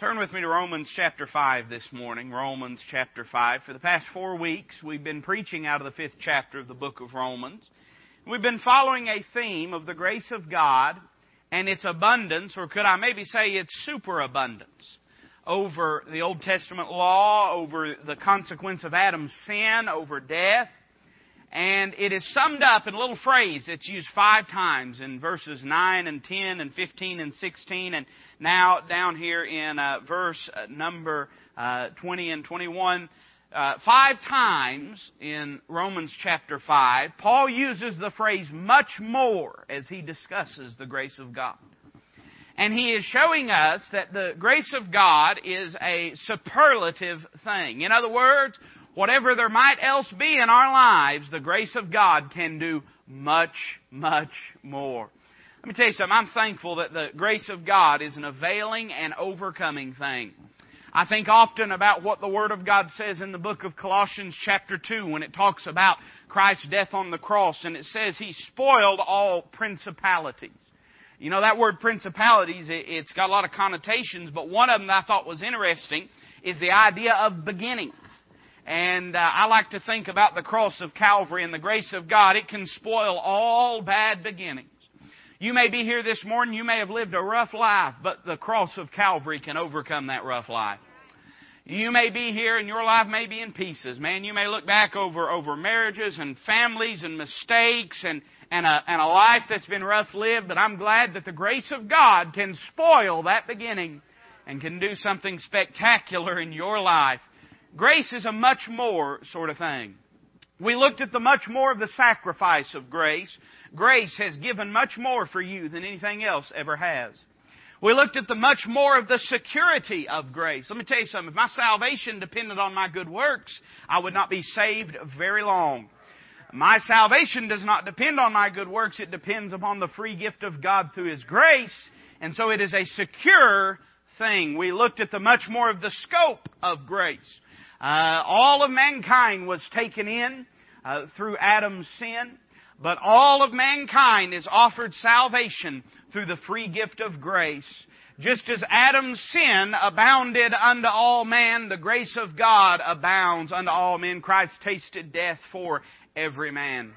Turn with me to Romans chapter 5 this morning. Romans chapter 5. For the past four weeks, we've been preaching out of the fifth chapter of the book of Romans. We've been following a theme of the grace of God and its abundance, or could I maybe say its superabundance, over the Old Testament law, over the consequence of Adam's sin, over death, and it is summed up in a little phrase that's used five times in verses 9 and 10 and 15 and 16 and now down here in uh, verse uh, number uh, 20 and 21. Uh, five times in Romans chapter 5, Paul uses the phrase much more as he discusses the grace of God. And he is showing us that the grace of God is a superlative thing. In other words, whatever there might else be in our lives, the grace of God can do much, much more. Let me tell you something. I'm thankful that the grace of God is an availing and overcoming thing. I think often about what the Word of God says in the book of Colossians chapter 2 when it talks about Christ's death on the cross and it says He spoiled all principalities. You know, that word principalities, it's got a lot of connotations, but one of them I thought was interesting is the idea of beginnings. And uh, I like to think about the cross of Calvary and the grace of God. It can spoil all bad beginnings. You may be here this morning, you may have lived a rough life, but the cross of Calvary can overcome that rough life. You may be here and your life may be in pieces. Man, you may look back over, over marriages and families and mistakes and, and, a, and a life that's been rough lived, but I'm glad that the grace of God can spoil that beginning and can do something spectacular in your life. Grace is a much more sort of thing. We looked at the much more of the sacrifice of grace. Grace has given much more for you than anything else ever has. We looked at the much more of the security of grace. Let me tell you something. If my salvation depended on my good works, I would not be saved very long. My salvation does not depend on my good works. It depends upon the free gift of God through His grace. And so it is a secure thing. We looked at the much more of the scope of grace. Uh, all of mankind was taken in uh, through Adam's sin, but all of mankind is offered salvation through the free gift of grace. Just as Adam's sin abounded unto all man, the grace of God abounds unto all men. Christ tasted death for every man.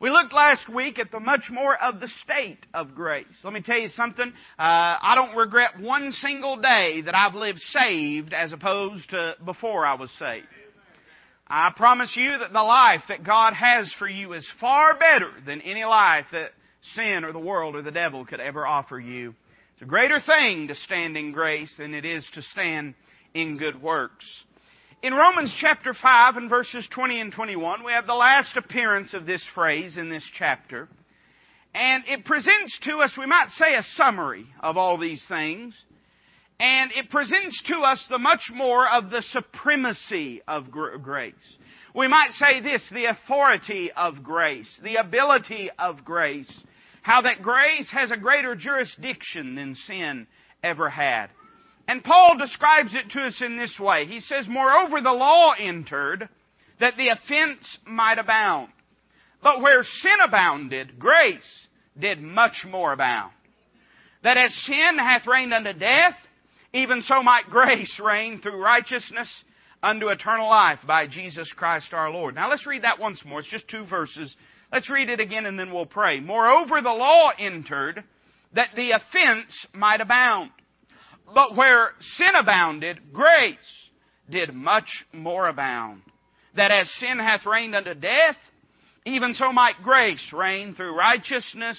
We looked last week at the much more of the state of grace. Let me tell you something. Uh, I don't regret one single day that I've lived saved as opposed to before I was saved. I promise you that the life that God has for you is far better than any life that sin or the world or the devil could ever offer you. It's a greater thing to stand in grace than it is to stand in good works. In Romans chapter 5 and verses 20 and 21, we have the last appearance of this phrase in this chapter. And it presents to us, we might say, a summary of all these things. And it presents to us the much more of the supremacy of grace. We might say this, the authority of grace, the ability of grace. How that grace has a greater jurisdiction than sin ever had. And Paul describes it to us in this way. He says, Moreover, the law entered that the offense might abound. But where sin abounded, grace did much more abound. That as sin hath reigned unto death, even so might grace reign through righteousness unto eternal life by Jesus Christ our Lord. Now let's read that once more. It's just two verses. Let's read it again and then we'll pray. Moreover, the law entered that the offense might abound. But where sin abounded, grace did much more abound. That as sin hath reigned unto death, even so might grace reign through righteousness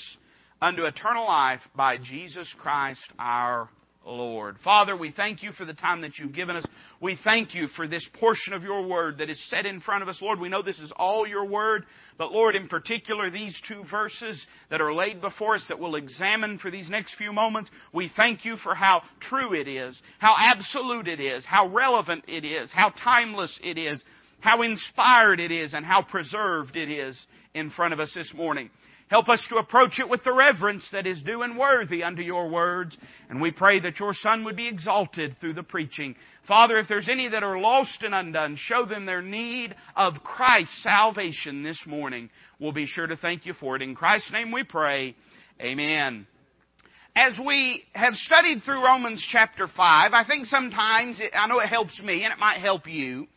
unto eternal life by Jesus Christ our Lord. Father, we thank you for the time that you've given us. We thank you for this portion of your word that is set in front of us. Lord, we know this is all your word, but Lord, in particular, these two verses that are laid before us that we'll examine for these next few moments, we thank you for how true it is, how absolute it is, how relevant it is, how timeless it is, how inspired it is, and how preserved it is in front of us this morning. Help us to approach it with the reverence that is due and worthy unto your words. And we pray that your Son would be exalted through the preaching. Father, if there's any that are lost and undone, show them their need of Christ's salvation this morning. We'll be sure to thank you for it. In Christ's name we pray. Amen. as we have studied through Romans chapter 5, I think sometimes, it, I know it helps me and it might help you,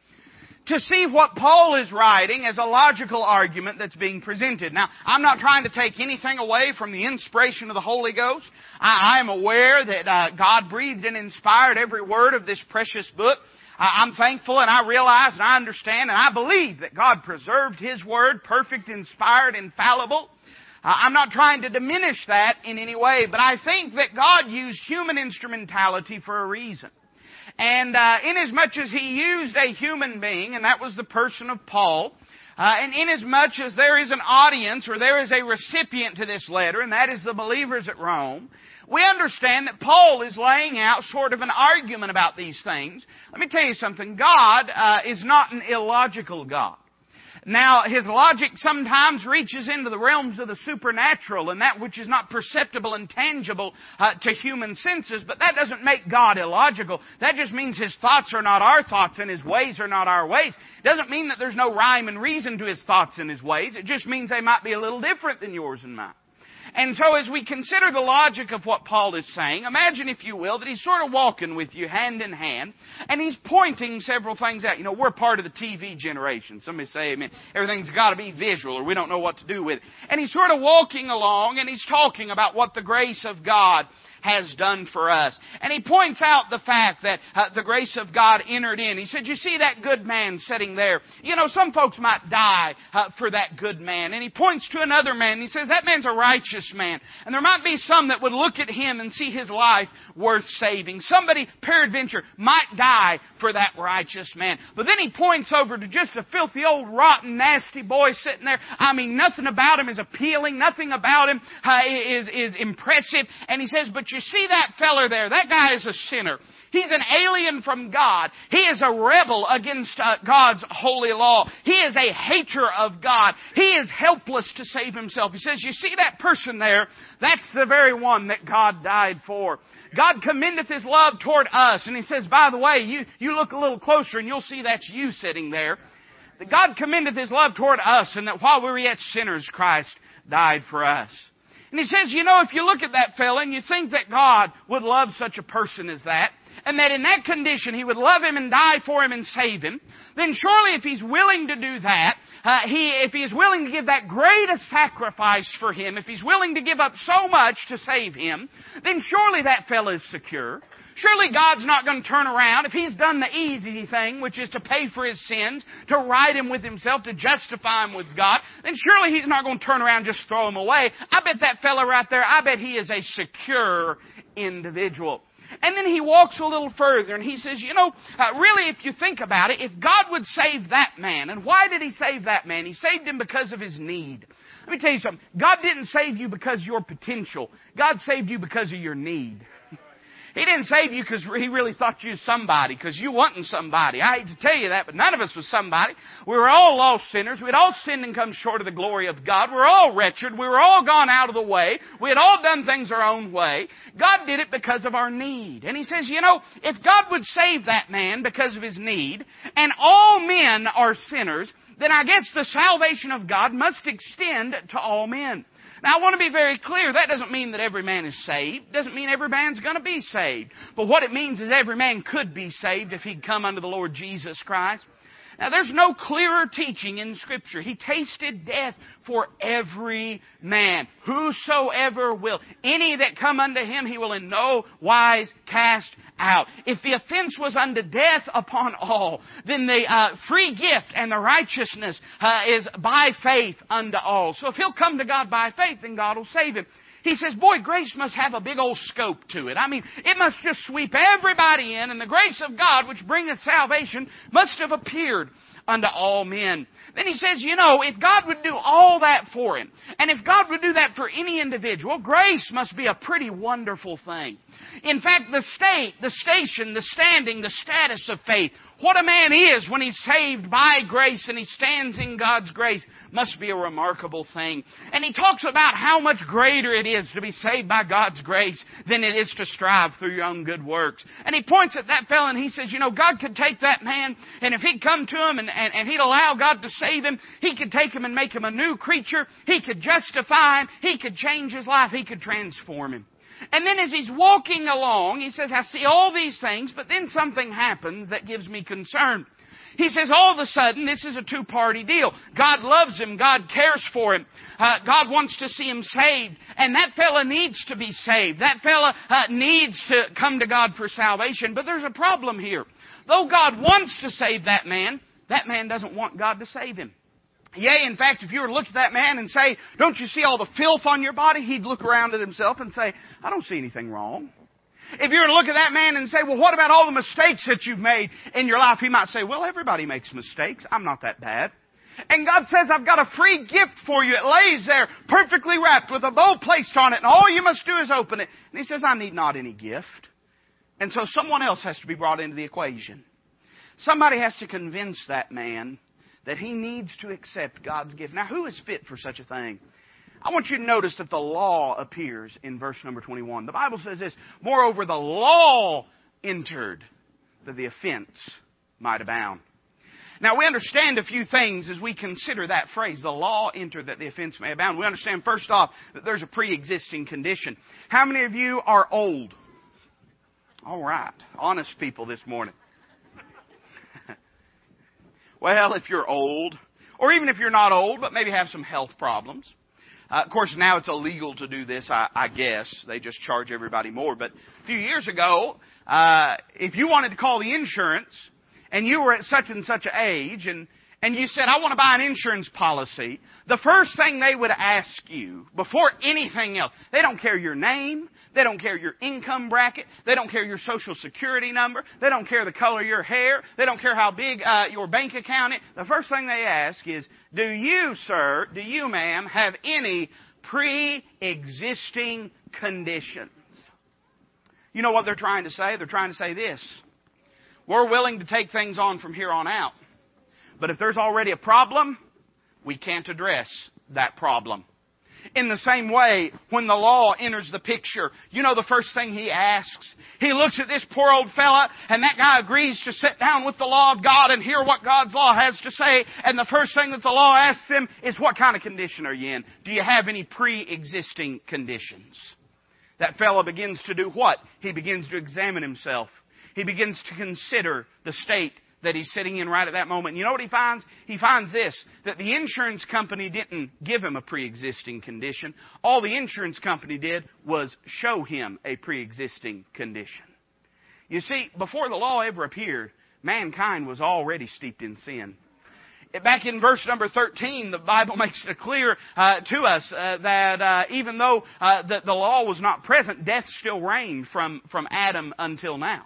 to see what Paul is writing as a logical argument that's being presented. Now, I'm not trying to take anything away from the inspiration of the Holy Ghost. I, am aware that uh, God breathed and inspired every word of this precious book. I'm thankful and I realize and I understand and I believe that God preserved His Word perfect, inspired, infallible. Uh, I'm not trying to diminish that in any way, but I think that God used human instrumentality for a reason. And uh, inasmuch as he used a human being, and that was the person of Paul, uh, and inasmuch as there is an audience or there is a recipient to this letter, and that is the believers at Rome, we understand that Paul is laying out sort of an argument about these things. Let me tell you something. God uh, is not an illogical God. Now, his logic sometimes reaches into the realms of the supernatural and that which is not perceptible and tangible uh, to human senses, but that doesn't make God illogical. That just means his thoughts are not our thoughts and his ways are not our ways. It doesn't mean that there's no rhyme and reason to his thoughts and his ways. It just means they might be a little different than yours and mine. And so as we consider the logic of what Paul is saying, imagine, if you will, that he's sort of walking with you hand in hand, and he's pointing several things out. You know, we're part of the TV generation. Somebody say, amen. everything's got to be visual, or we don't know what to do with it. And he's sort of walking along, and he's talking about what the grace of God has done for us. And he points out the fact that uh, the grace of God entered in. He said, you see that good man sitting there. You know, some folks might die uh, for that good man. And he points to another man. And he says, that man's a righteous man. And there might be some that would look at him and see his life worth saving. Somebody, peradventure, might die for that righteous man. But then he points over to just a filthy old rotten nasty boy sitting there. I mean, nothing about him is appealing. Nothing about him uh, is, is impressive. And he says, but you see that feller there? That guy is a sinner. He's an alien from God. He is a rebel against uh, God's holy law. He is a hater of God. He is helpless to save himself. He says, you see that person there? That's the very one that God died for. God commendeth His love toward us. And He says, by the way, you, you look a little closer and you'll see that's you sitting there. That God commendeth His love toward us and that while we were yet sinners, Christ died for us. And he says, you know, if you look at that fellow and you think that God would love such a person as that, and that in that condition he would love him and die for him and save him, then surely if he's willing to do that, uh, he, if he is willing to give that greatest sacrifice for him, if he's willing to give up so much to save him, then surely that fellow is secure. Surely God's not going to turn around if He's done the easy thing, which is to pay for His sins, to right Him with Himself, to justify Him with God, then surely He's not going to turn around and just throw Him away. I bet that fellow right there, I bet he is a secure individual. And then he walks a little further and he says, you know, uh, really if you think about it, if God would save that man, and why did he save that man? He saved him because of his need. Let me tell you something. God didn't save you because of your potential. God saved you because of your need. He didn't save you because he really thought you was somebody, because you wasn't somebody. I hate to tell you that, but none of us was somebody. We were all lost sinners. We'd all sinned and come short of the glory of God. We were all wretched. We were all gone out of the way. We had all done things our own way. God did it because of our need. And he says, you know, if God would save that man because of his need, and all men are sinners, then I guess the salvation of God must extend to all men. Now I want to be very clear. That doesn't mean that every man is saved. Doesn't mean every man's going to be saved. But what it means is every man could be saved if he'd come unto the Lord Jesus Christ. Now there's no clearer teaching in scripture. He tasted death for every man. Whosoever will. Any that come unto him, he will in no wise cast out. If the offense was unto death upon all, then the uh, free gift and the righteousness uh, is by faith unto all. So if he'll come to God by faith, then God will save him. He says, boy, grace must have a big old scope to it. I mean, it must just sweep everybody in, and the grace of God, which bringeth salvation, must have appeared unto all men. Then he says, you know, if God would do all that for him, and if God would do that for any individual, grace must be a pretty wonderful thing. In fact, the state, the station, the standing, the status of faith, what a man is when he's saved by grace and he stands in God's grace must be a remarkable thing. And he talks about how much greater it is to be saved by God's grace than it is to strive through your own good works. And he points at that fellow and he says, you know, God could take that man and if he'd come to him and, and, and he'd allow God to save him, he could take him and make him a new creature. He could justify him. He could change his life. He could transform him. And then as he's walking along, he says, I see all these things, but then something happens that gives me concern. He says all of a sudden this is a two-party deal. God loves him. God cares for him. Uh, God wants to see him saved. And that fella needs to be saved. That fella uh, needs to come to God for salvation. But there's a problem here. Though God wants to save that man, that man doesn't want God to save him. Yea, in fact, if you were to look at that man and say, don't you see all the filth on your body? He'd look around at himself and say, I don't see anything wrong. If you were to look at that man and say, well, what about all the mistakes that you've made in your life? He might say, well, everybody makes mistakes. I'm not that bad. And God says, I've got a free gift for you. It lays there perfectly wrapped with a bow placed on it and all you must do is open it. And He says, I need not any gift. And so someone else has to be brought into the equation. Somebody has to convince that man that he needs to accept God's gift. Now, who is fit for such a thing? I want you to notice that the law appears in verse number 21. The Bible says this, Moreover, the law entered that the offense might abound. Now we understand a few things as we consider that phrase, the law entered that the offense may abound. We understand first off that there's a pre-existing condition. How many of you are old? Alright, honest people this morning. Well, if you're old, or even if you're not old, but maybe have some health problems, uh, of course, now it's illegal to do this, I, I guess. They just charge everybody more. But a few years ago, uh, if you wanted to call the insurance and you were at such and such an age and and you said, I want to buy an insurance policy, the first thing they would ask you, before anything else, they don't care your name, they don't care your income bracket, they don't care your social security number, they don't care the color of your hair, they don't care how big uh, your bank account is. The first thing they ask is, do you, sir, do you, ma'am, have any pre-existing conditions? You know what they're trying to say? They're trying to say this. We're willing to take things on from here on out. But if there's already a problem, we can't address that problem. In the same way, when the law enters the picture, you know the first thing he asks? He looks at this poor old fella, and that guy agrees to sit down with the law of God and hear what God's law has to say, and the first thing that the law asks him is, what kind of condition are you in? Do you have any pre-existing conditions? That fellow begins to do what? He begins to examine himself. He begins to consider the state that he's sitting in right at that moment. You know what he finds? He finds this, that the insurance company didn't give him a pre-existing condition. All the insurance company did was show him a pre-existing condition. You see, before the law ever appeared, mankind was already steeped in sin. Back in verse number 13, the Bible makes it clear uh, to us uh, that uh, even though uh, the, the law was not present, death still reigned from, from Adam until now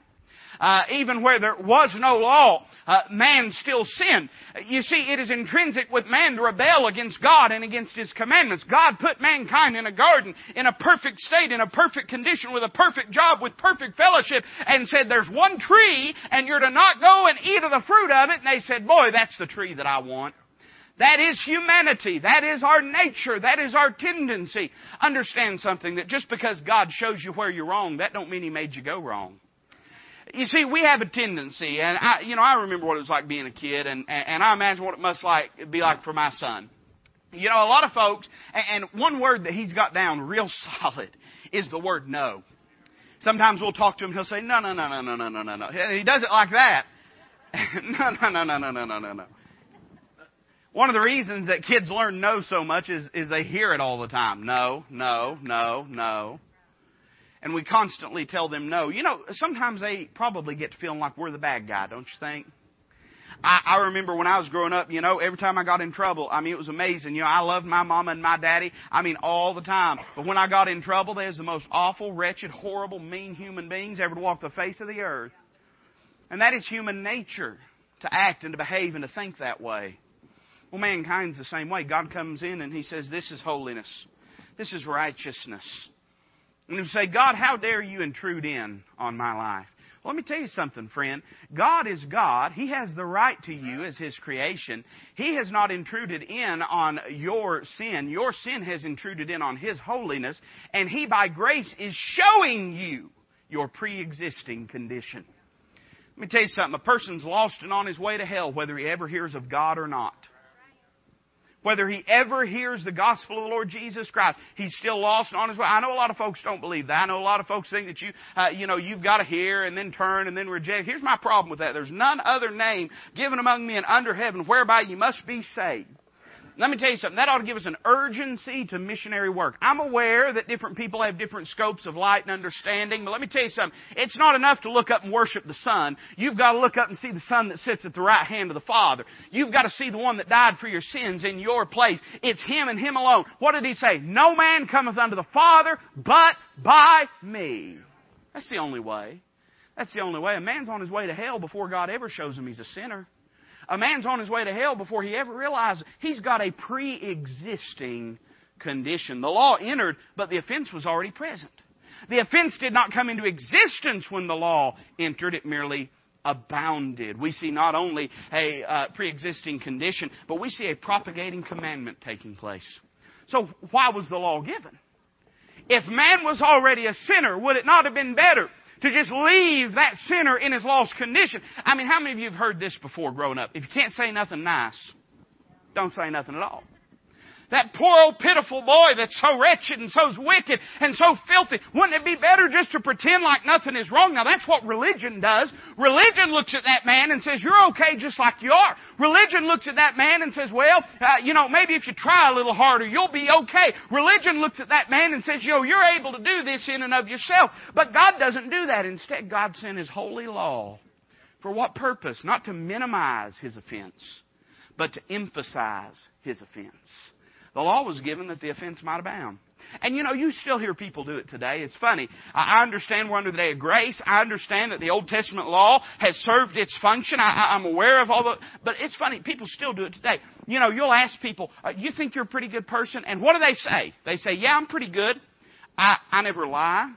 uh, even where there was no law, uh, man still sinned. You see, it is intrinsic with man to rebel against God and against His commandments. God put mankind in a garden, in a perfect state, in a perfect condition, with a perfect job, with perfect fellowship, and said, there's one tree, and you're to not go and eat of the fruit of it. And they said, boy, that's the tree that I want. That is humanity. That is our nature. That is our tendency. Understand something that just because God shows you where you're wrong, that don't mean He made you go wrong. You see, we have a tendency, and I, you know, I remember what it was like being a kid, and, and I imagine what it must like be like for my son. You know, a lot of folks, and one word that he's got down real solid is the word no. Sometimes we'll talk to him, he'll say, no, no, no, no, no, no, no, no, no. And he does it like that. no, no, no, no, no, no, no, no, no. One of the reasons that kids learn no so much is, is they hear it all the time. No, no, no, no and we constantly tell them no. You know, sometimes they probably get to feeling like we're the bad guy, don't you think? I, I remember when I was growing up, you know, every time I got in trouble, I mean, it was amazing. You know, I loved my mama and my daddy, I mean, all the time. But when I got in trouble, they was the most awful, wretched, horrible, mean human beings ever to walk the face of the earth. And that is human nature, to act and to behave and to think that way. Well, mankind's the same way. God comes in and He says, this is holiness. This is righteousness. And you say, God, how dare you intrude in on my life? Well, let me tell you something, friend. God is God. He has the right to you as His creation. He has not intruded in on your sin. Your sin has intruded in on His holiness. And He, by grace, is showing you your pre-existing condition. Let me tell you something. A person's lost and on his way to hell whether he ever hears of God or not. Whether he ever hears the gospel of the Lord Jesus Christ, he's still lost and on his way. I know a lot of folks don't believe that. I know a lot of folks think that you, uh, you know, you've got to hear and then turn and then reject. Here's my problem with that. There's none other name given among men under heaven whereby you must be saved. Let me tell you something. That ought to give us an urgency to missionary work. I'm aware that different people have different scopes of light and understanding, but let me tell you something. It's not enough to look up and worship the sun. You've got to look up and see the sun that sits at the right hand of the Father. You've got to see the one that died for your sins in your place. It's Him and Him alone. What did He say? No man cometh unto the Father but by me. That's the only way. That's the only way. A man's on his way to hell before God ever shows him he's a sinner. A man's on his way to hell before he ever realizes he's got a pre-existing condition. The law entered, but the offense was already present. The offense did not come into existence when the law entered, it merely abounded. We see not only a uh, pre existing condition, but we see a propagating commandment taking place. So, why was the law given? If man was already a sinner, would it not have been better to just leave that sinner in his lost condition. I mean, how many of you have heard this before growing up? If you can't say nothing nice, don't say nothing at all. That poor old pitiful boy that's so wretched and so wicked and so filthy. Wouldn't it be better just to pretend like nothing is wrong? Now that's what religion does. Religion looks at that man and says, you're okay just like you are. Religion looks at that man and says, well, uh, you know, maybe if you try a little harder, you'll be okay. Religion looks at that man and says, know, you're able to do this in and of yourself. But God doesn't do that. Instead, God sent His holy law. For what purpose? Not to minimize His offense, but to emphasize His offense. The law was given that the offense might abound. And you know, you still hear people do it today. It's funny. I understand we're under the day of grace. I understand that the Old Testament law has served its function. I, am aware of all the, but it's funny. People still do it today. You know, you'll ask people, uh, you think you're a pretty good person? And what do they say? They say, yeah, I'm pretty good. I, I never lie.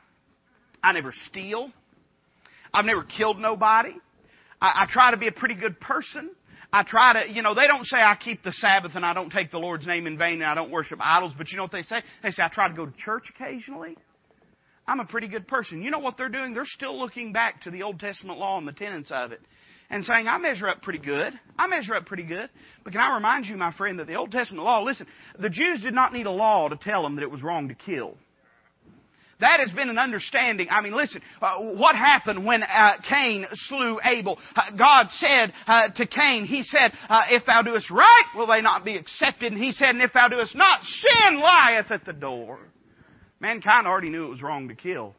I never steal. I've never killed nobody. I, I try to be a pretty good person. I try to, you know, they don't say I keep the Sabbath and I don't take the Lord's name in vain and I don't worship idols, but you know what they say? They say I try to go to church occasionally. I'm a pretty good person. You know what they're doing? They're still looking back to the Old Testament law and the tenets of it and saying, I measure up pretty good. I measure up pretty good. But can I remind you, my friend, that the Old Testament law, listen, the Jews did not need a law to tell them that it was wrong to kill. That has been an understanding. I mean, listen, uh, what happened when uh, Cain slew Abel? Uh, God said uh, to Cain, He said, uh, if thou doest right, will they not be accepted? And He said, and if thou doest not, sin lieth at the door. Mankind already knew it was wrong to kill.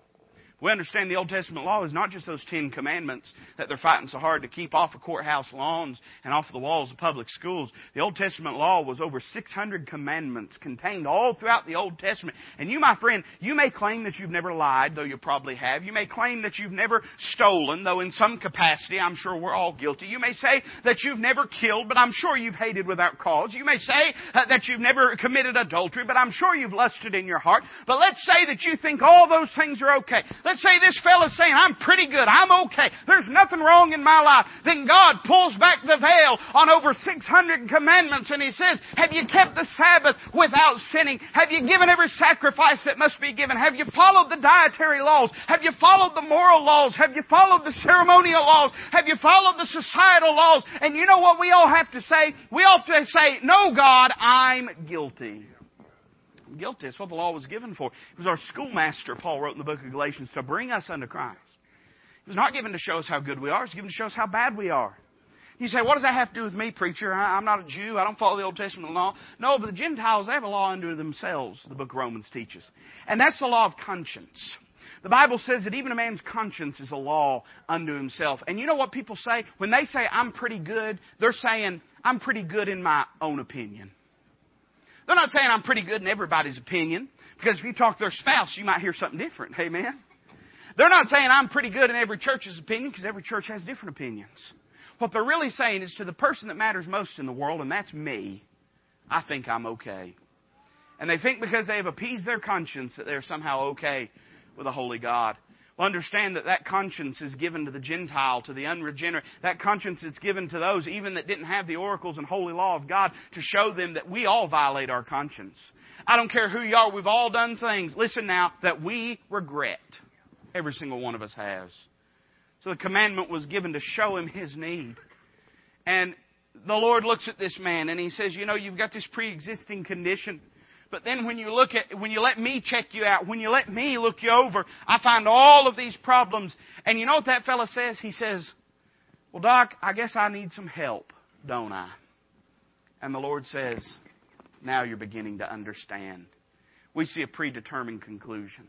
We understand the Old Testament law is not just those Ten Commandments that they're fighting so hard to keep off of courthouse lawns and off of the walls of public schools. The Old Testament law was over 600 commandments contained all throughout the Old Testament. And you, my friend, you may claim that you've never lied, though you probably have. You may claim that you've never stolen, though in some capacity I'm sure we're all guilty. You may say that you've never killed, but I'm sure you've hated without cause. You may say uh, that you've never committed adultery, but I'm sure you've lusted in your heart. But let's say that you think all those things are okay. Say this fellow's saying, I'm pretty good, I'm okay, there's nothing wrong in my life. Then God pulls back the veil on over 600 commandments and He says, Have you kept the Sabbath without sinning? Have you given every sacrifice that must be given? Have you followed the dietary laws? Have you followed the moral laws? Have you followed the ceremonial laws? Have you followed the societal laws? And you know what we all have to say? We all have to say, No, God, I'm guilty guilty. That's what the law was given for. It was our schoolmaster, Paul wrote in the book of Galatians, to bring us unto Christ. It was not given to show us how good we are. It's given to show us how bad we are. You say, what does that have to do with me, preacher? I'm not a Jew. I don't follow the Old Testament law. No, but the Gentiles, they have a law unto themselves, the book of Romans teaches. And that's the law of conscience. The Bible says that even a man's conscience is a law unto himself. And you know what people say? When they say, I'm pretty good, they're saying, I'm pretty good in my own opinion. They're not saying I'm pretty good in everybody's opinion, because if you talk to their spouse, you might hear something different. Amen? They're not saying I'm pretty good in every church's opinion, because every church has different opinions. What they're really saying is to the person that matters most in the world, and that's me, I think I'm okay. And they think because they have appeased their conscience that they're somehow okay with a holy God. Understand that that conscience is given to the Gentile, to the unregenerate. That conscience is given to those even that didn't have the oracles and holy law of God to show them that we all violate our conscience. I don't care who you are, we've all done things, listen now, that we regret. Every single one of us has. So the commandment was given to show him his need. And the Lord looks at this man and he says, You know, you've got this pre existing condition. But then when you look at, when you let me check you out, when you let me look you over, I find all of these problems. And you know what that fellow says? He says, Well, Doc, I guess I need some help, don't I? And the Lord says, Now you're beginning to understand. We see a predetermined conclusion.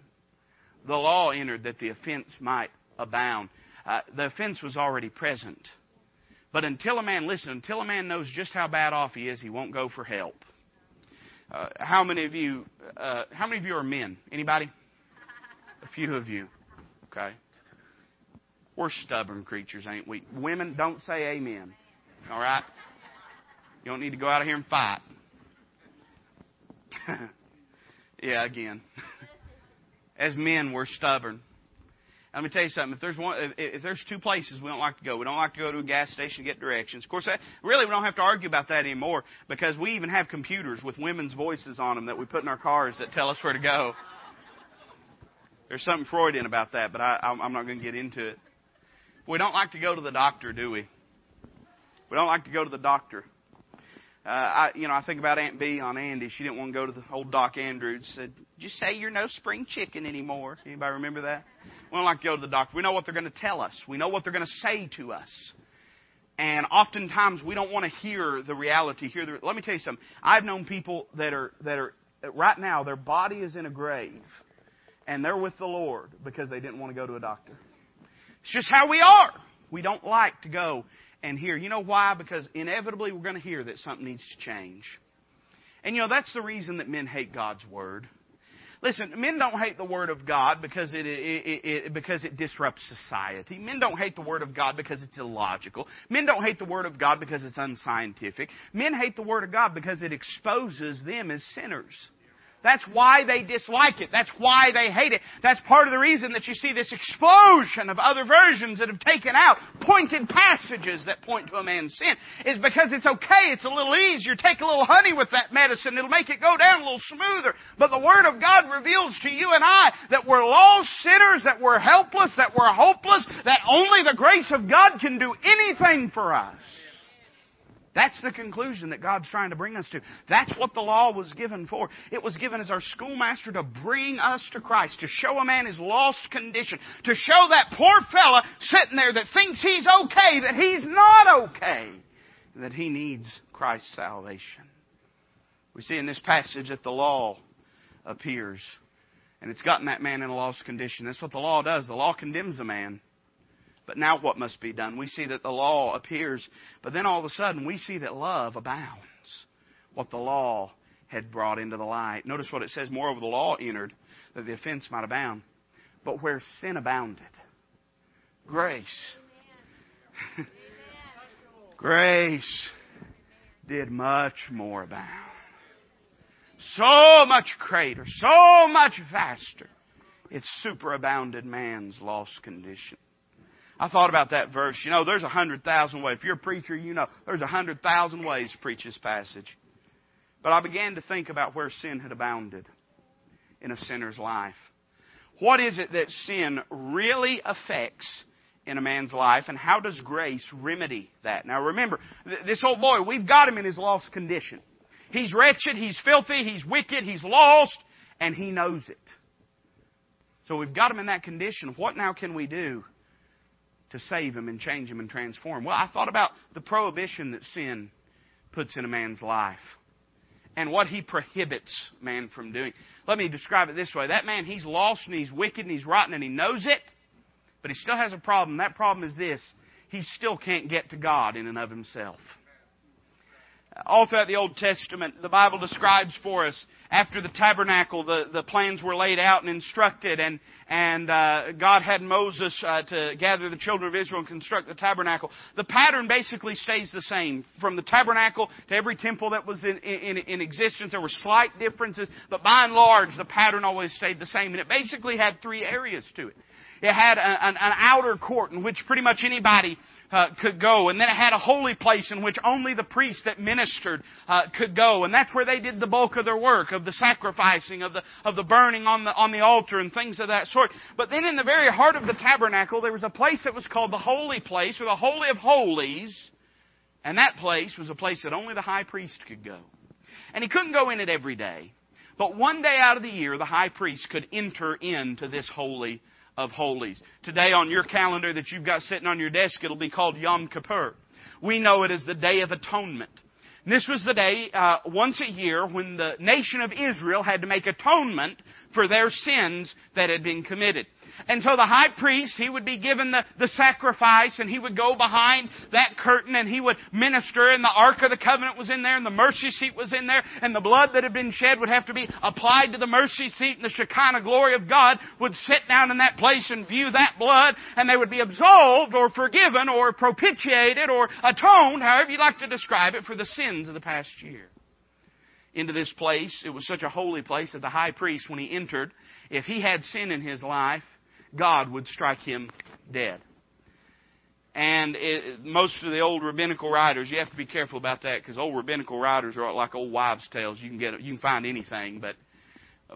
The law entered that the offense might abound. Uh, the offense was already present. But until a man, listen, until a man knows just how bad off he is, he won't go for help. Uh, how many of you? Uh, how many of you are men? Anybody? A few of you. Okay. We're stubborn creatures, ain't we? Women, don't say amen. All right. You don't need to go out of here and fight. yeah, again. As men, we're stubborn. Let me tell you something. If there's one, if, there's two places we don't like to go, we don't like to go to a gas station to get directions. Of course, that, really we don't have to argue about that anymore because we even have computers with women's voices on them that we put in our cars that tell us where to go. There's something Freudian about that, but I, I'm not going to get into it. We don't like to go to the doctor, do we? We don't like to go to the doctor. Uh, I, you know, I think about Aunt Bee on Andy. She didn't want to go to the old Doc Andrews. Said, "Just say you're no spring chicken anymore." Anybody remember that? We don't like to go to the doctor. We know what they're going to tell us. We know what they're going to say to us. And oftentimes we don't want to hear the reality. Hear the. Let me tell you something. I've known people that are that are right now their body is in a grave, and they're with the Lord because they didn't want to go to a doctor. It's just how we are. We don't like to go and hear. You know why? Because inevitably we're going to hear that something needs to change. And you know, that's the reason that men hate God's Word. Listen, men don't hate the Word of God because it, it, it, because it disrupts society. Men don't hate the Word of God because it's illogical. Men don't hate the Word of God because it's unscientific. Men hate the Word of God because it exposes them as sinners. That's why they dislike it. That's why they hate it. That's part of the reason that you see this explosion of other versions that have taken out pointed passages that point to a man's sin. Is because it's okay. It's a little easier. Take a little honey with that medicine. It'll make it go down a little smoother. But the Word of God reveals to you and I that we're lost sinners, that we're helpless, that we're hopeless, that only the grace of God can do anything for us. That's the conclusion that God's trying to bring us to. That's what the law was given for. It was given as our schoolmaster to bring us to Christ, to show a man his lost condition, to show that poor fella sitting there that thinks he's okay, that he's not okay, that he needs Christ's salvation. We see in this passage that the law appears, and it's gotten that man in a lost condition. That's what the law does. The law condemns a man. But now what must be done? We see that the law appears, but then all of a sudden we see that love abounds. What the law had brought into the light. Notice what it says moreover, the law entered that the offense might abound. But where sin abounded, grace. grace did much more abound. So much greater, so much vaster. It superabounded man's lost condition. I thought about that verse. You know, there's a hundred thousand ways. If you're a preacher, you know there's a hundred thousand ways to preach this passage. But I began to think about where sin had abounded in a sinner's life. What is it that sin really affects in a man's life, and how does grace remedy that? Now remember, this old boy, we've got him in his lost condition. He's wretched, he's filthy, he's wicked, he's lost, and he knows it. So we've got him in that condition. What now can we do? To save him and change him and transform. Well, I thought about the prohibition that sin puts in a man's life and what he prohibits man from doing. Let me describe it this way. That man, he's lost and he's wicked and he's rotten and he knows it, but he still has a problem. That problem is this. He still can't get to God in and of himself. All throughout the Old Testament, the Bible describes for us after the tabernacle, the, the plans were laid out and instructed, and, and uh, God had Moses uh, to gather the children of Israel and construct the tabernacle. The pattern basically stays the same. From the tabernacle to every temple that was in, in, in existence, there were slight differences, but by and large, the pattern always stayed the same. And it basically had three areas to it. It had an, an outer court in which pretty much anybody uh, could go. And then it had a holy place in which only the priests that ministered uh, could go. And that's where they did the bulk of their work, of the sacrificing, of the, of the burning on the, on the altar and things of that sort. But then in the very heart of the tabernacle, there was a place that was called the holy place or the holy of holies And that place was a place that only the high priest could go. And he couldn't go in it every day. But one day out of the year, the high priest could enter into this holy of holies. Today on your calendar that you've got sitting on your desk, it'll be called Yom Kippur. We know it as the Day of Atonement. And this was the day, uh, once a year, when the nation of Israel had to make atonement for their sins that had been committed. And so the high priest, he would be given the, the sacrifice and he would go behind that curtain and he would minister and the Ark of the Covenant was in there and the mercy seat was in there and the blood that had been shed would have to be applied to the mercy seat and the Shekinah glory of God would sit down in that place and view that blood and they would be absolved or forgiven or propitiated or atoned, however you like to describe it, for the sins of the past year into this place. It was such a holy place that the high priest, when he entered, if he had sin in his life, God would strike him dead. And it, most of the old rabbinical writers, you have to be careful about that because old rabbinical writers are like old wives' tales. You can get, you can find anything, but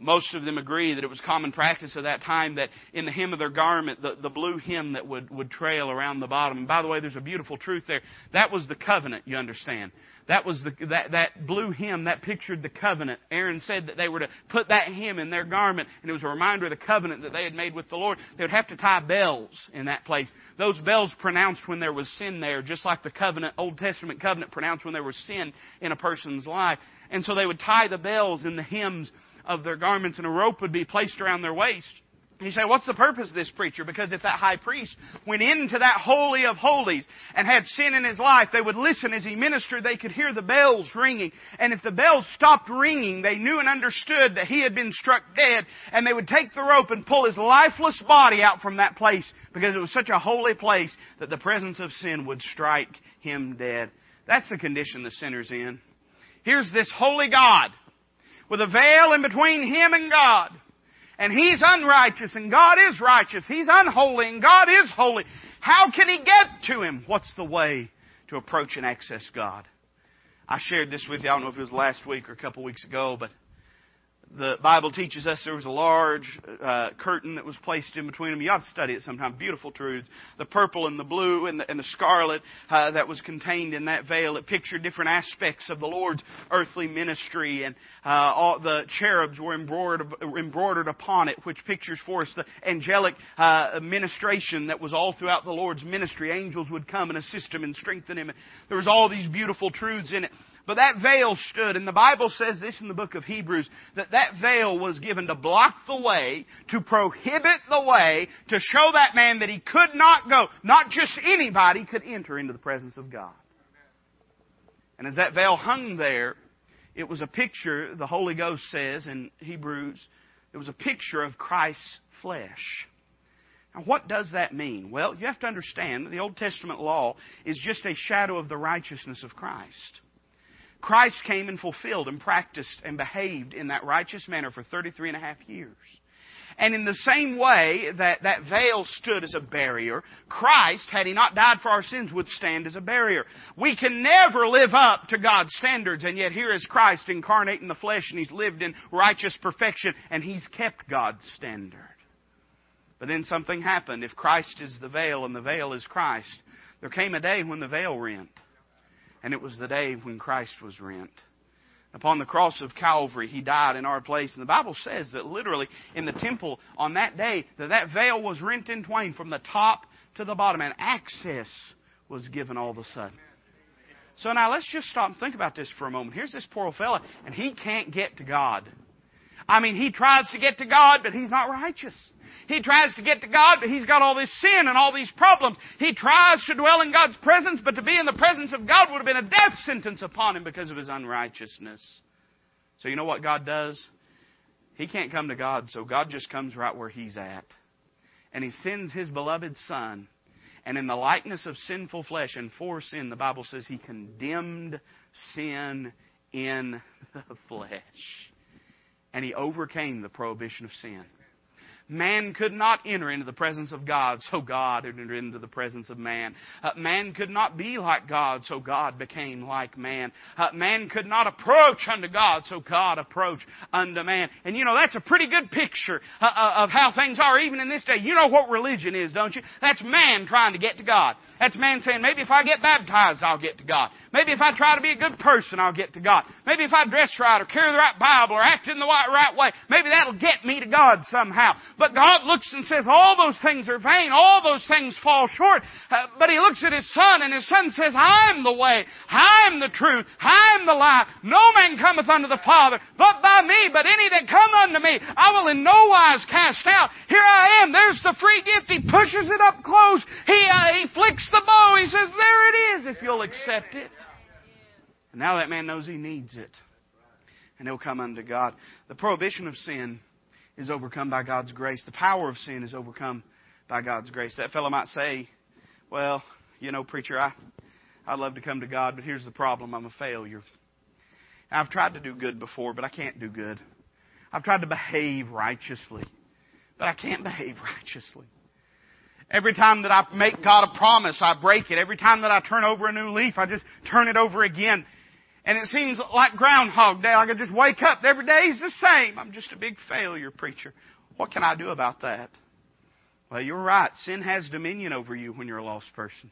most of them agree that it was common practice at that time that in the hem of their garment, the, the blue hem that would, would trail around the bottom. And by the way, there's a beautiful truth there. That was the covenant, you understand. That was the, that, that blue hem, that pictured the covenant. Aaron said that they were to put that hem in their garment, and it was a reminder of the covenant that they had made with the Lord. They would have to tie bells in that place. Those bells pronounced when there was sin there, just like the covenant, Old Testament covenant pronounced when there was sin in a person's life. And so they would tie the bells in the hems of their garments, and a rope would be placed around their waist. You say, what's the purpose of this preacher? Because if that high priest went into that holy of holies and had sin in his life, they would listen as he ministered. They could hear the bells ringing. And if the bells stopped ringing, they knew and understood that he had been struck dead. And they would take the rope and pull his lifeless body out from that place because it was such a holy place that the presence of sin would strike him dead. That's the condition the sinner's in. Here's this holy God with a veil in between him and God. And he's unrighteous and God is righteous. He's unholy and God is holy. How can he get to him? What's the way to approach and access God? I shared this with you. I don't know if it was last week or a couple weeks ago, but the Bible teaches us there was a large uh, curtain that was placed in between them. You ought to study it sometime. Beautiful truths. The purple and the blue and the, and the scarlet uh, that was contained in that veil. It pictured different aspects of the Lord's earthly ministry, and uh, all the cherubs were embroidered, embroidered upon it, which pictures for us the angelic uh, ministration that was all throughout the Lord's ministry. Angels would come and assist him and strengthen him. There was all these beautiful truths in it. But that veil stood, and the Bible says this in the book of Hebrews, that that veil was given to block the way, to prohibit the way, to show that man that he could not go, not just anybody could enter into the presence of God. And as that veil hung there, it was a picture, the Holy Ghost says in Hebrews, it was a picture of Christ's flesh. Now, what does that mean? Well, you have to understand that the Old Testament law is just a shadow of the righteousness of Christ. Christ came and fulfilled and practiced and behaved in that righteous manner for 33 and a half years. And in the same way that that veil stood as a barrier, Christ, had He not died for our sins, would stand as a barrier. We can never live up to God's standards, and yet here is Christ incarnate in the flesh, and He's lived in righteous perfection, and He's kept God's standard. But then something happened. If Christ is the veil and the veil is Christ, there came a day when the veil rent and it was the day when Christ was rent. Upon the cross of Calvary, He died in our place. And the Bible says that literally in the temple on that day, that that veil was rent in twain from the top to the bottom, and access was given all of a sudden. So now let's just stop and think about this for a moment. Here's this poor old fella, and he can't get to God. I mean, he tries to get to God, but he's not righteous. He tries to get to God, but he's got all this sin and all these problems. He tries to dwell in God's presence, but to be in the presence of God would have been a death sentence upon him because of his unrighteousness. So you know what God does? He can't come to God, so God just comes right where he's at. And he sends his beloved Son. And in the likeness of sinful flesh and for sin, the Bible says he condemned sin in the flesh. And he overcame the prohibition of sin. Man could not enter into the presence of God, so God entered into the presence of man. Uh, man could not be like God, so God became like man. Uh, man could not approach unto God, so God approached unto man. And you know, that's a pretty good picture uh, uh of how things are even in this day. You know what religion is, don't you? That's man trying to get to God. That's man saying, maybe if I get baptized, I'll get to God. Maybe if I try to be a good person, I'll get to God. Maybe if I dress right or carry the right Bible or act in the right way, maybe that'll get me to God somehow. But God looks and says, all those things are vain. All those things fall short. Uh, but He looks at His Son and His Son says, I am the way. I am the truth. I am the life. No man cometh unto the Father but by me. But any that come unto me, I will in no wise cast out. Here I am. There's the free gift. He pushes it up close. He, uh, he flicks the bow. He says, there it is if you'll accept it. And now that man knows he needs it. And he'll come unto God. The prohibition of sin is overcome by God's grace. The power of sin is overcome by God's grace. That fellow might say, well, you know, preacher, I, I'd love to come to God, but here's the problem. I'm a failure. I've tried to do good before, but I can't do good. I've tried to behave righteously, but I can't behave righteously. Every time that I make God a promise, I break it. Every time that I turn over a new leaf, I just turn it over again. And it seems like Groundhog Day. I could just wake up. Every day is the same. I'm just a big failure, preacher. What can I do about that? Well, you're right. Sin has dominion over you when you're a lost person.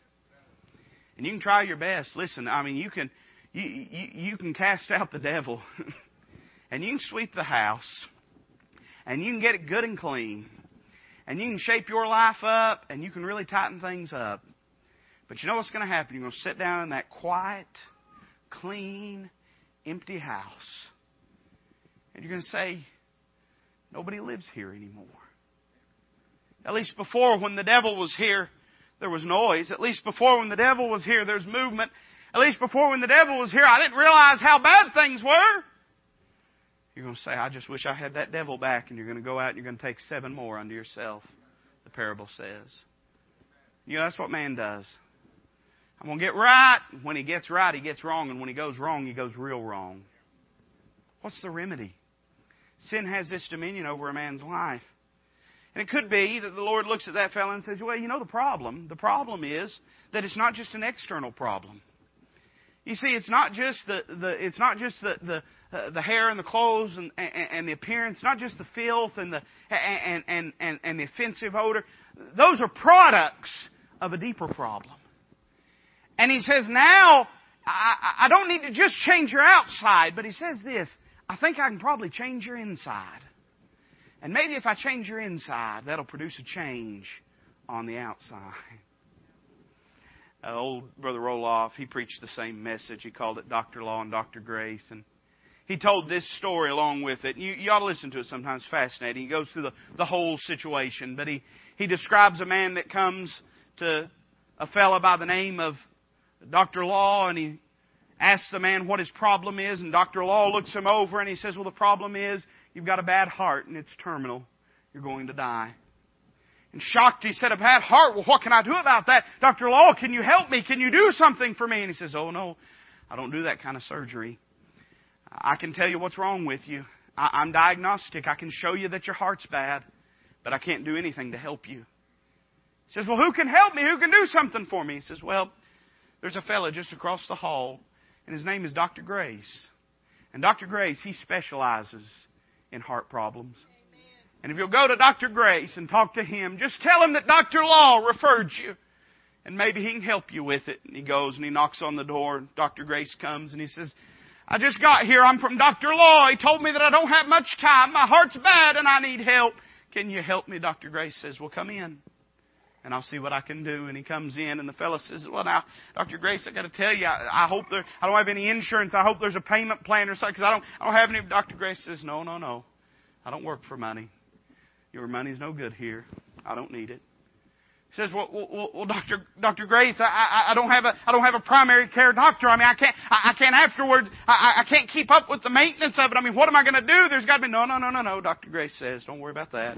And you can try your best. Listen, I mean, you can, you, you, you can cast out the devil. and you can sweep the house. And you can get it good and clean. And you can shape your life up. And you can really tighten things up. But you know what's going to happen? You're going to sit down in that quiet, clean, empty house. And you're going to say, nobody lives here anymore. At least before, when the devil was here, there was noise. At least before, when the devil was here, there's movement. At least before, when the devil was here, I didn't realize how bad things were. You're going to say, I just wish I had that devil back. And you're going to go out and you're going to take seven more unto yourself, the parable says. You know, that's what man does. I'm going to get right. When he gets right, he gets wrong. And when he goes wrong, he goes real wrong. What's the remedy? Sin has this dominion over a man's life. And it could be that the Lord looks at that fellow and says, Well, you know the problem. The problem is that it's not just an external problem. You see, it's not just the, the it's not just the the, uh, the hair and the clothes and, and, and the appearance, not just the filth and the and, and, and, and the offensive odor. Those are products of a deeper problem. And he says, now, I, I don't need to just change your outside, but he says this, I think I can probably change your inside. And maybe if I change your inside, that'll produce a change on the outside. Uh, old Brother Roloff, he preached the same message. He called it Dr. Law and Dr. Grace. And he told this story along with it. You, you ought to listen to it sometimes. Fascinating. He goes through the, the whole situation. But he, he describes a man that comes to a fellow by the name of Dr. Law and he asks the man what his problem is, and Dr. Law looks him over and he says, Well, the problem is you've got a bad heart and it's terminal. You're going to die. And shocked, he said, A bad heart? Well, what can I do about that? Dr. Law, can you help me? Can you do something for me? And he says, Oh, no, I don't do that kind of surgery. I can tell you what's wrong with you. I'm diagnostic. I can show you that your heart's bad, but I can't do anything to help you. He says, Well, who can help me? Who can do something for me? He says, Well, there's a fellow just across the hall, and his name is Dr. Grace. And Dr. Grace, he specializes in heart problems. And if you'll go to Dr. Grace and talk to him, just tell him that Dr. Law referred you. And maybe he can help you with it. And he goes and he knocks on the door. And Dr. Grace comes and he says, I just got here. I'm from Dr. Law. He told me that I don't have much time. My heart's bad and I need help. Can you help me? Dr. Grace says, Well, come in and I'll see what I can do. And he comes in, and the fellow says, "Well, now, Dr. Grace, I got to tell you, I, I hope there, I don't have any insurance. I hope there's a payment plan or something because I don't, I don't have any." Dr. Grace says, "No, no, no, I don't work for money. Your money's no good here. I don't need it." He says, "Well, well, well Doctor, Doctor Grace, I, I, I don't have a, I don't have a primary care doctor. I mean, I can't, I, I can't afterwards, I, I can't keep up with the maintenance of it. I mean, what am I going to do? There's got to be no, no, no, no, no." Doctor Grace says, "Don't worry about that."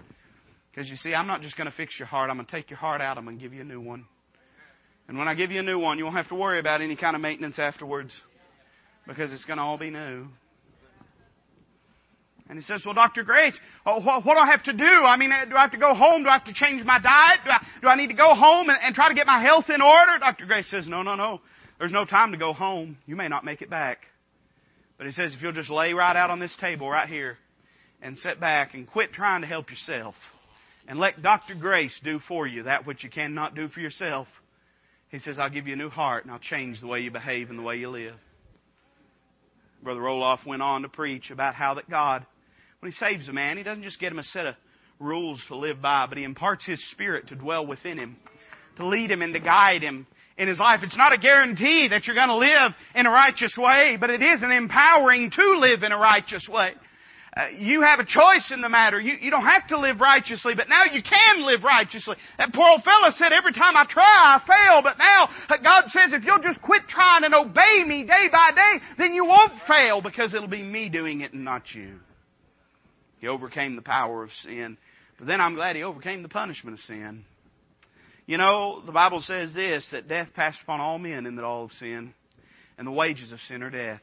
Because you see, I'm not just going to fix your heart. I'm going to take your heart out. I'm going to give you a new one. And when I give you a new one, you won't have to worry about any kind of maintenance afterwards because it's going to all be new. And he says, well, Dr. Grace, oh, what, what do I have to do? I mean, do I have to go home? Do I have to change my diet? Do I, do I need to go home and, and try to get my health in order? Dr. Grace says, no, no, no. There's no time to go home. You may not make it back. But he says, if you'll just lay right out on this table right here and sit back and quit trying to help yourself and let Dr. Grace do for you that which you cannot do for yourself, he says, I'll give you a new heart and I'll change the way you behave and the way you live. Brother Roloff went on to preach about how that God when He saves a man, He doesn't just get him a set of rules to live by, but He imparts His Spirit to dwell within him, to lead him and to guide him in his life. It's not a guarantee that you're going to live in a righteous way, but it is an empowering to live in a righteous way. Uh, you have a choice in the matter. You, you don't have to live righteously, but now you can live righteously. That poor old fellow said, every time I try, I fail, but now uh, God says, if you'll just quit trying and obey me day by day, then you won't fail because it'll be me doing it and not you. He overcame the power of sin. But then I'm glad he overcame the punishment of sin. You know, the Bible says this that death passed upon all men and that all have sinned, and the wages of sin are death.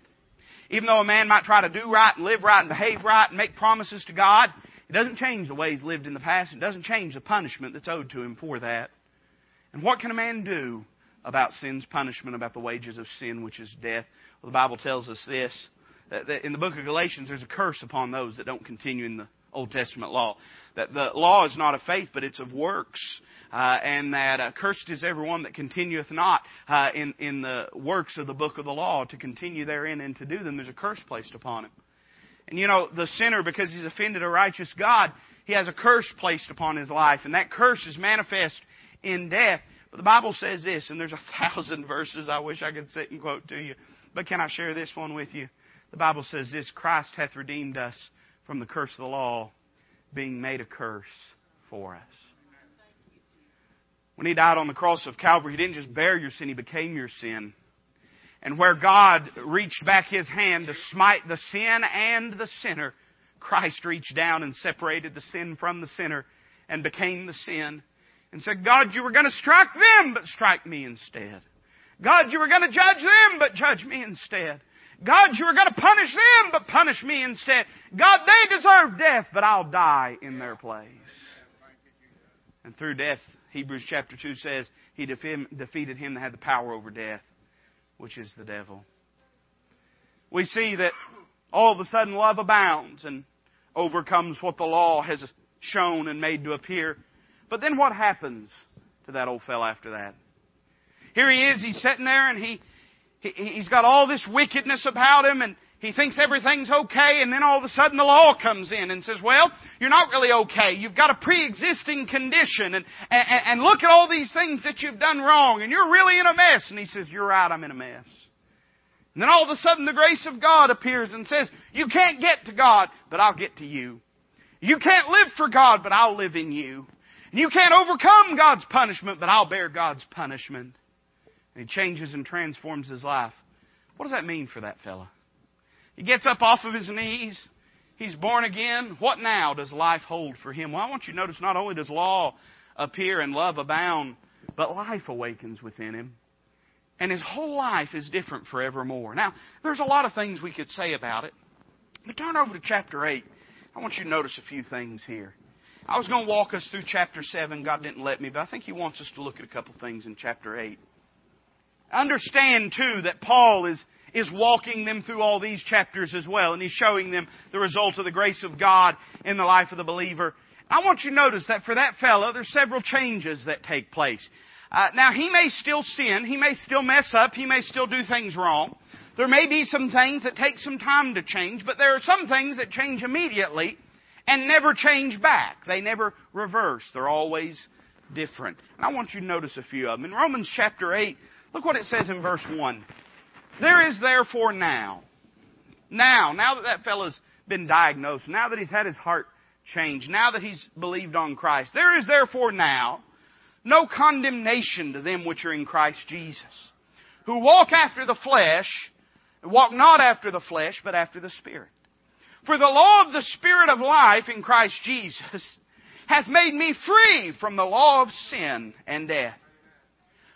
Even though a man might try to do right and live right and behave right and make promises to God, it doesn't change the way he's lived in the past. It doesn't change the punishment that's owed to him for that. And what can a man do about sin's punishment, about the wages of sin, which is death? Well, the Bible tells us this That in the book of Galatians, there's a curse upon those that don't continue in the Old Testament law. That the law is not of faith, but it's of works. Uh, and that uh, cursed is everyone that continueth not uh, in, in the works of the book of the law to continue therein and to do them. There's a curse placed upon him. And you know, the sinner, because he's offended a righteous God, he has a curse placed upon his life. And that curse is manifest in death. But the Bible says this, and there's a thousand verses I wish I could sit and quote to you. But can I share this one with you? The Bible says this Christ hath redeemed us from the curse of the law, being made a curse for us. When He died on the cross of Calvary, He didn't just bear your sin, He became your sin. And where God reached back His hand to smite the sin and the sinner, Christ reached down and separated the sin from the sinner and became the sin and said, God, you were going to strike them, but strike me instead. God, you were going to judge them, but judge me instead. God, you are going to punish them, but punish me instead. God, they deserve death, but I'll die in their place. And through death, Hebrews chapter 2 says, He defeated him that had the power over death, which is the devil. We see that all of a sudden love abounds and overcomes what the law has shown and made to appear. But then what happens to that old fellow after that? Here he is, he's sitting there and he, he, has got all this wickedness about him and he thinks everything's okay and then all of a sudden the law comes in and says, well, you're not really okay. You've got a pre-existing condition and, and, and look at all these things that you've done wrong and you're really in a mess. And he says, you're right, I'm in a mess. And then all of a sudden the grace of God appears and says, you can't get to God, but I'll get to you. You can't live for God, but I'll live in you. And you can't overcome God's punishment, but I'll bear God's punishment. And he changes and transforms his life. What does that mean for that fella? He gets up off of his knees. He's born again. What now does life hold for him? Well, I want you to notice not only does law appear and love abound, but life awakens within him. And his whole life is different forevermore. Now, there's a lot of things we could say about it. But turn over to chapter 8. I want you to notice a few things here. I was going to walk us through chapter 7. God didn't let me, but I think He wants us to look at a couple things in chapter 8. Understand, too, that Paul is, is walking them through all these chapters as well, and he's showing them the result of the grace of God in the life of the believer. I want you to notice that for that fellow, there's several changes that take place. Uh, now, he may still sin, he may still mess up, he may still do things wrong. There may be some things that take some time to change, but there are some things that change immediately and never change back. They never reverse. They're always different. And I want you to notice a few of them. In Romans chapter 8, Look what it says in verse 1. There is therefore now, now, now that that fellow's been diagnosed, now that he's had his heart changed, now that he's believed on Christ, there is therefore now no condemnation to them which are in Christ Jesus, who walk after the flesh, walk not after the flesh, but after the Spirit. For the law of the Spirit of life in Christ Jesus hath made me free from the law of sin and death.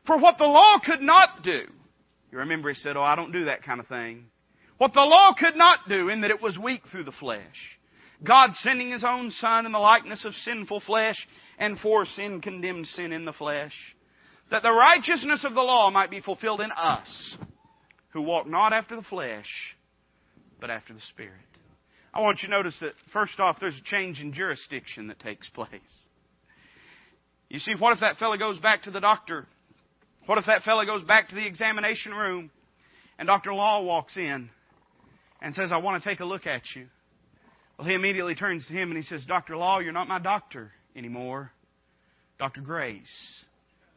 For what the law could not do, you remember he said, Oh, I don't do that kind of thing. What the law could not do, in that it was weak through the flesh. God sending His own Son in the likeness of sinful flesh, and for sin condemned sin in the flesh, that the righteousness of the law might be fulfilled in us, who walk not after the flesh, but after the Spirit. I want you to notice that, first off, there's a change in jurisdiction that takes place. You see, what if that fellow goes back to the doctor? What if that fellow goes back to the examination room and Dr. Law walks in and says, I want to take a look at you? Well, he immediately turns to him and he says, Dr. Law, you're not my doctor anymore. Dr. Grace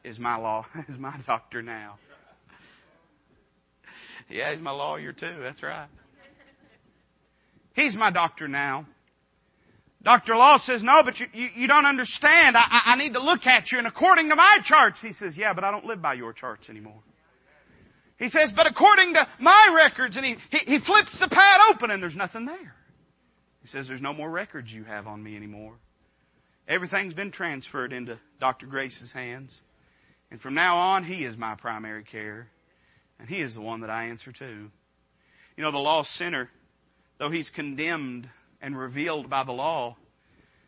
is my law, is my doctor now. Yeah, he's my lawyer too. That's right. He's my doctor now. Dr. Law says, no, but you, you, you don't understand. I, I need to look at you. And according to my charts, he says, yeah, but I don't live by your charts anymore. He says, but according to my records, and he, he, he flips the pad open and there's nothing there. He says, there's no more records you have on me anymore. Everything's been transferred into Dr. Grace's hands. And from now on, he is my primary care. And he is the one that I answer to. You know, the lost sinner, though he's condemned and revealed by the law,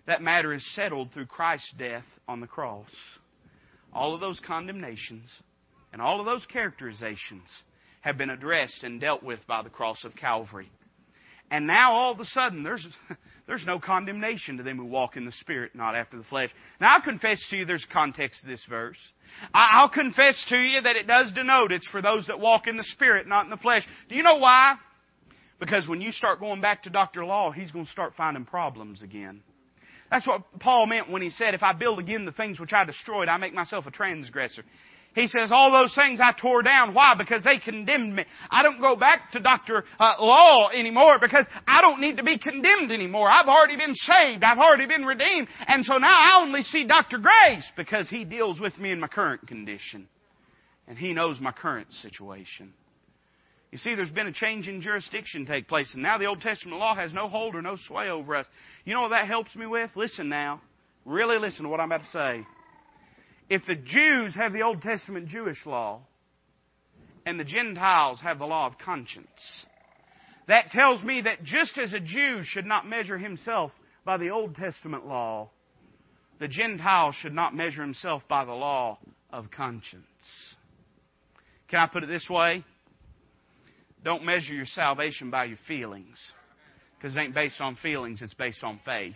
that matter is settled through Christ's death on the cross. All of those condemnations and all of those characterizations have been addressed and dealt with by the cross of Calvary. And now all of a sudden, there's, there's no condemnation to them who walk in the Spirit, not after the flesh. Now I'll confess to you there's context to this verse. I'll confess to you that it does denote it's for those that walk in the Spirit, not in the flesh. Do you know why? Because when you start going back to Dr. Law, he's going to start finding problems again. That's what Paul meant when he said, if I build again the things which I destroyed, I make myself a transgressor. He says, all those things I tore down. Why? Because they condemned me. I don't go back to Dr. Uh, Law anymore because I don't need to be condemned anymore. I've already been saved. I've already been redeemed. And so now I only see Dr. Grace because he deals with me in my current condition. And he knows my current situation. You see, there's been a change in jurisdiction take place, and now the Old Testament law has no hold or no sway over us. You know what that helps me with? Listen now. Really listen to what I'm about to say. If the Jews have the Old Testament Jewish law, and the Gentiles have the law of conscience, that tells me that just as a Jew should not measure himself by the Old Testament law, the Gentile should not measure himself by the law of conscience. Can I put it this way? Don't measure your salvation by your feelings. Because it ain't based on feelings, it's based on faith.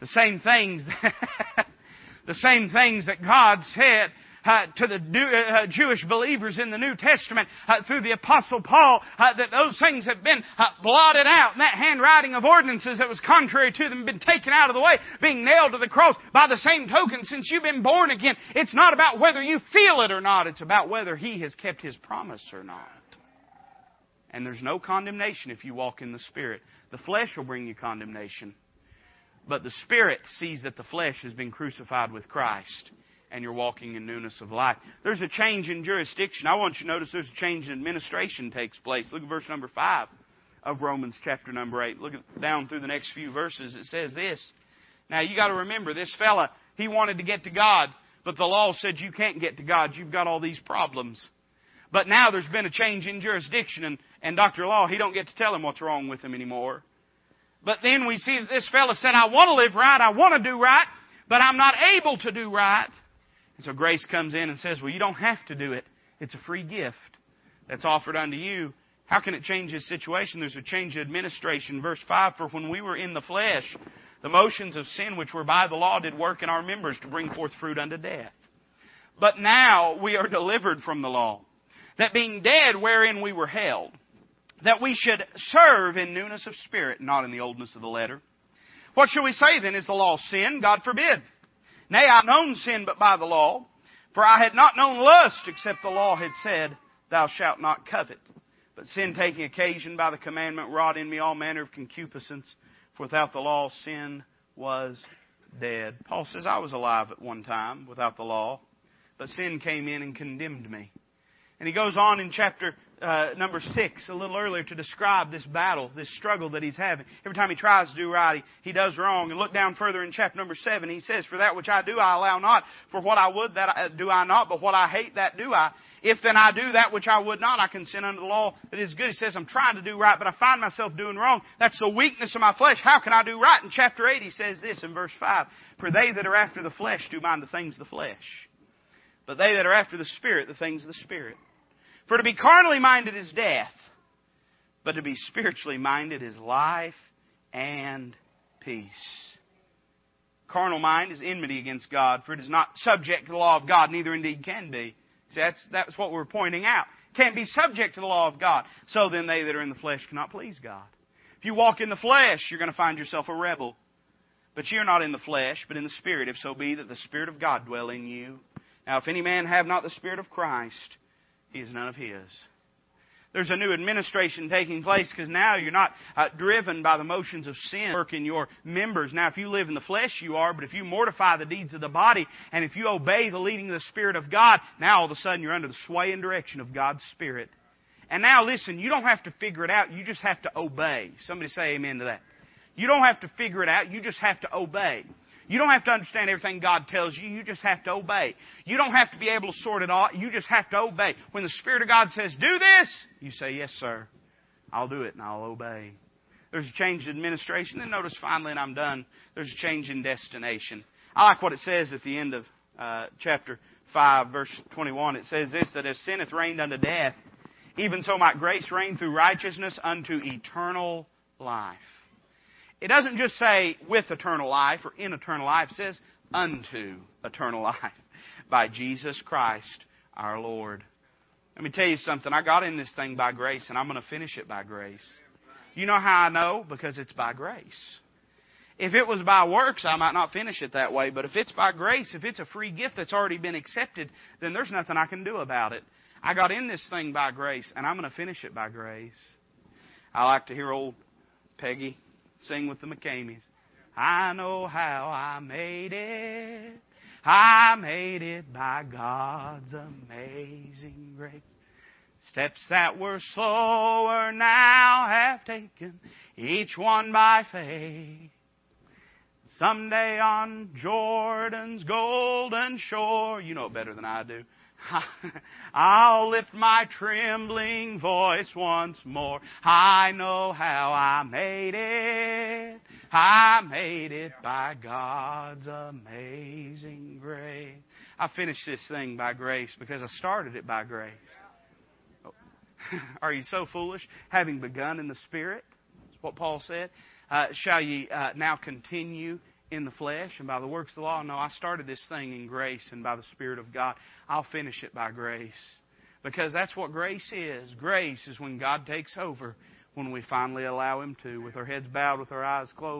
The same things that, the same things that God said uh, to the uh, Jewish believers in the New Testament uh, through the Apostle Paul uh, that those things have been uh, blotted out and that handwriting of ordinances that was contrary to them been taken out of the way, being nailed to the cross. By the same token, since you've been born again, it's not about whether you feel it or not, it's about whether He has kept His promise or not. And there's no condemnation if you walk in the Spirit. The flesh will bring you condemnation. But the Spirit sees that the flesh has been crucified with Christ and you're walking in newness of life. There's a change in jurisdiction. I want you to notice there's a change in administration takes place. Look at verse number 5 of Romans chapter number 8. Look at, down through the next few verses. It says this. Now you got to remember this fella, he wanted to get to God, but the law said you can't get to God. You've got all these problems. But now there's been a change in jurisdiction, and, and Dr. Law, he don't get to tell him what's wrong with him anymore. But then we see that this fellow said, I want to live right, I want to do right, but I'm not able to do right. And so grace comes in and says, Well, you don't have to do it. It's a free gift that's offered unto you. How can it change his situation? There's a change of administration. Verse 5 For when we were in the flesh, the motions of sin which were by the law did work in our members to bring forth fruit unto death. But now we are delivered from the law that being dead wherein we were held, that we should serve in newness of spirit, not in the oldness of the letter. What shall we say then? Is the law sin? God forbid. Nay, I've known sin but by the law, for I had not known lust except the law had said, Thou shalt not covet. But sin taking occasion by the commandment wrought in me all manner of concupiscence, for without the law sin was dead. Paul says, I was alive at one time without the law, but sin came in and condemned me. And he goes on in chapter uh, number six, a little earlier, to describe this battle, this struggle that he's having. Every time he tries to do right, he, he does wrong. And look down further in chapter number seven, he says, For that which I do, I allow not. For what I would, that I, do I not. But what I hate, that do I. If then I do that which I would not, I consent unto the law that is good. He says, I'm trying to do right, but I find myself doing wrong. That's the weakness of my flesh. How can I do right? In chapter 8, he says this in verse 5 For they that are after the flesh do mind the things of the flesh, but they that are after the Spirit, the things of the Spirit. For to be carnally minded is death, but to be spiritually minded is life and peace. Carnal mind is enmity against God, for it is not subject to the law of God, neither indeed can be. See, that's, that's what we're pointing out. Can't be subject to the law of God. So then they that are in the flesh cannot please God. If you walk in the flesh, you're going to find yourself a rebel. But you're not in the flesh, but in the Spirit, if so be that the Spirit of God dwell in you. Now, if any man have not the Spirit of Christ, is none of his there's a new administration taking place because now you're not uh, driven by the motions of sin work in your members. Now, if you live in the flesh, you are, but if you mortify the deeds of the body and if you obey the leading of the Spirit of God, now all of a sudden you're under the sway and direction of God's Spirit. And now listen, you don't have to figure it out, you just have to obey. Somebody say amen to that. You don't have to figure it out, you just have to obey. You don't have to understand everything God tells you. You just have to obey. You don't have to be able to sort it out. You just have to obey. When the Spirit of God says, do this, you say, yes, sir. I'll do it and I'll obey. There's a change in administration. Then notice finally, and I'm done, there's a change in destination. I like what it says at the end of uh, chapter 5, verse 21. It says this, that as sin hath reigned unto death, even so might grace reign through righteousness unto eternal life. It doesn't just say with eternal life or in eternal life. It says unto eternal life by Jesus Christ our Lord. Let me tell you something. I got in this thing by grace and I'm going to finish it by grace. You know how I know? Because it's by grace. If it was by works, I might not finish it that way. But if it's by grace, if it's a free gift that's already been accepted, then there's nothing I can do about it. I got in this thing by grace, and I'm going to finish it by grace. I like to hear old Peggy Sing with the McKameys. I know how I made it. I made it by God's amazing grace. Steps that were slower now have taken, each one by faith. Someday on Jordan's golden shore, you know it better than I do. I'll lift my trembling voice once more. I know how I made it. I made it by God's amazing grace. I finished this thing by grace because I started it by grace. Are you so foolish? Having begun in the Spirit, what Paul said. Uh, shall ye uh, now continue in the flesh and by the works of the law. No, I started this thing in grace and by the Spirit of God. I'll finish it by grace. Because that's what grace is. Grace is when God takes over, when we finally allow Him to, with our heads bowed, with our eyes closed.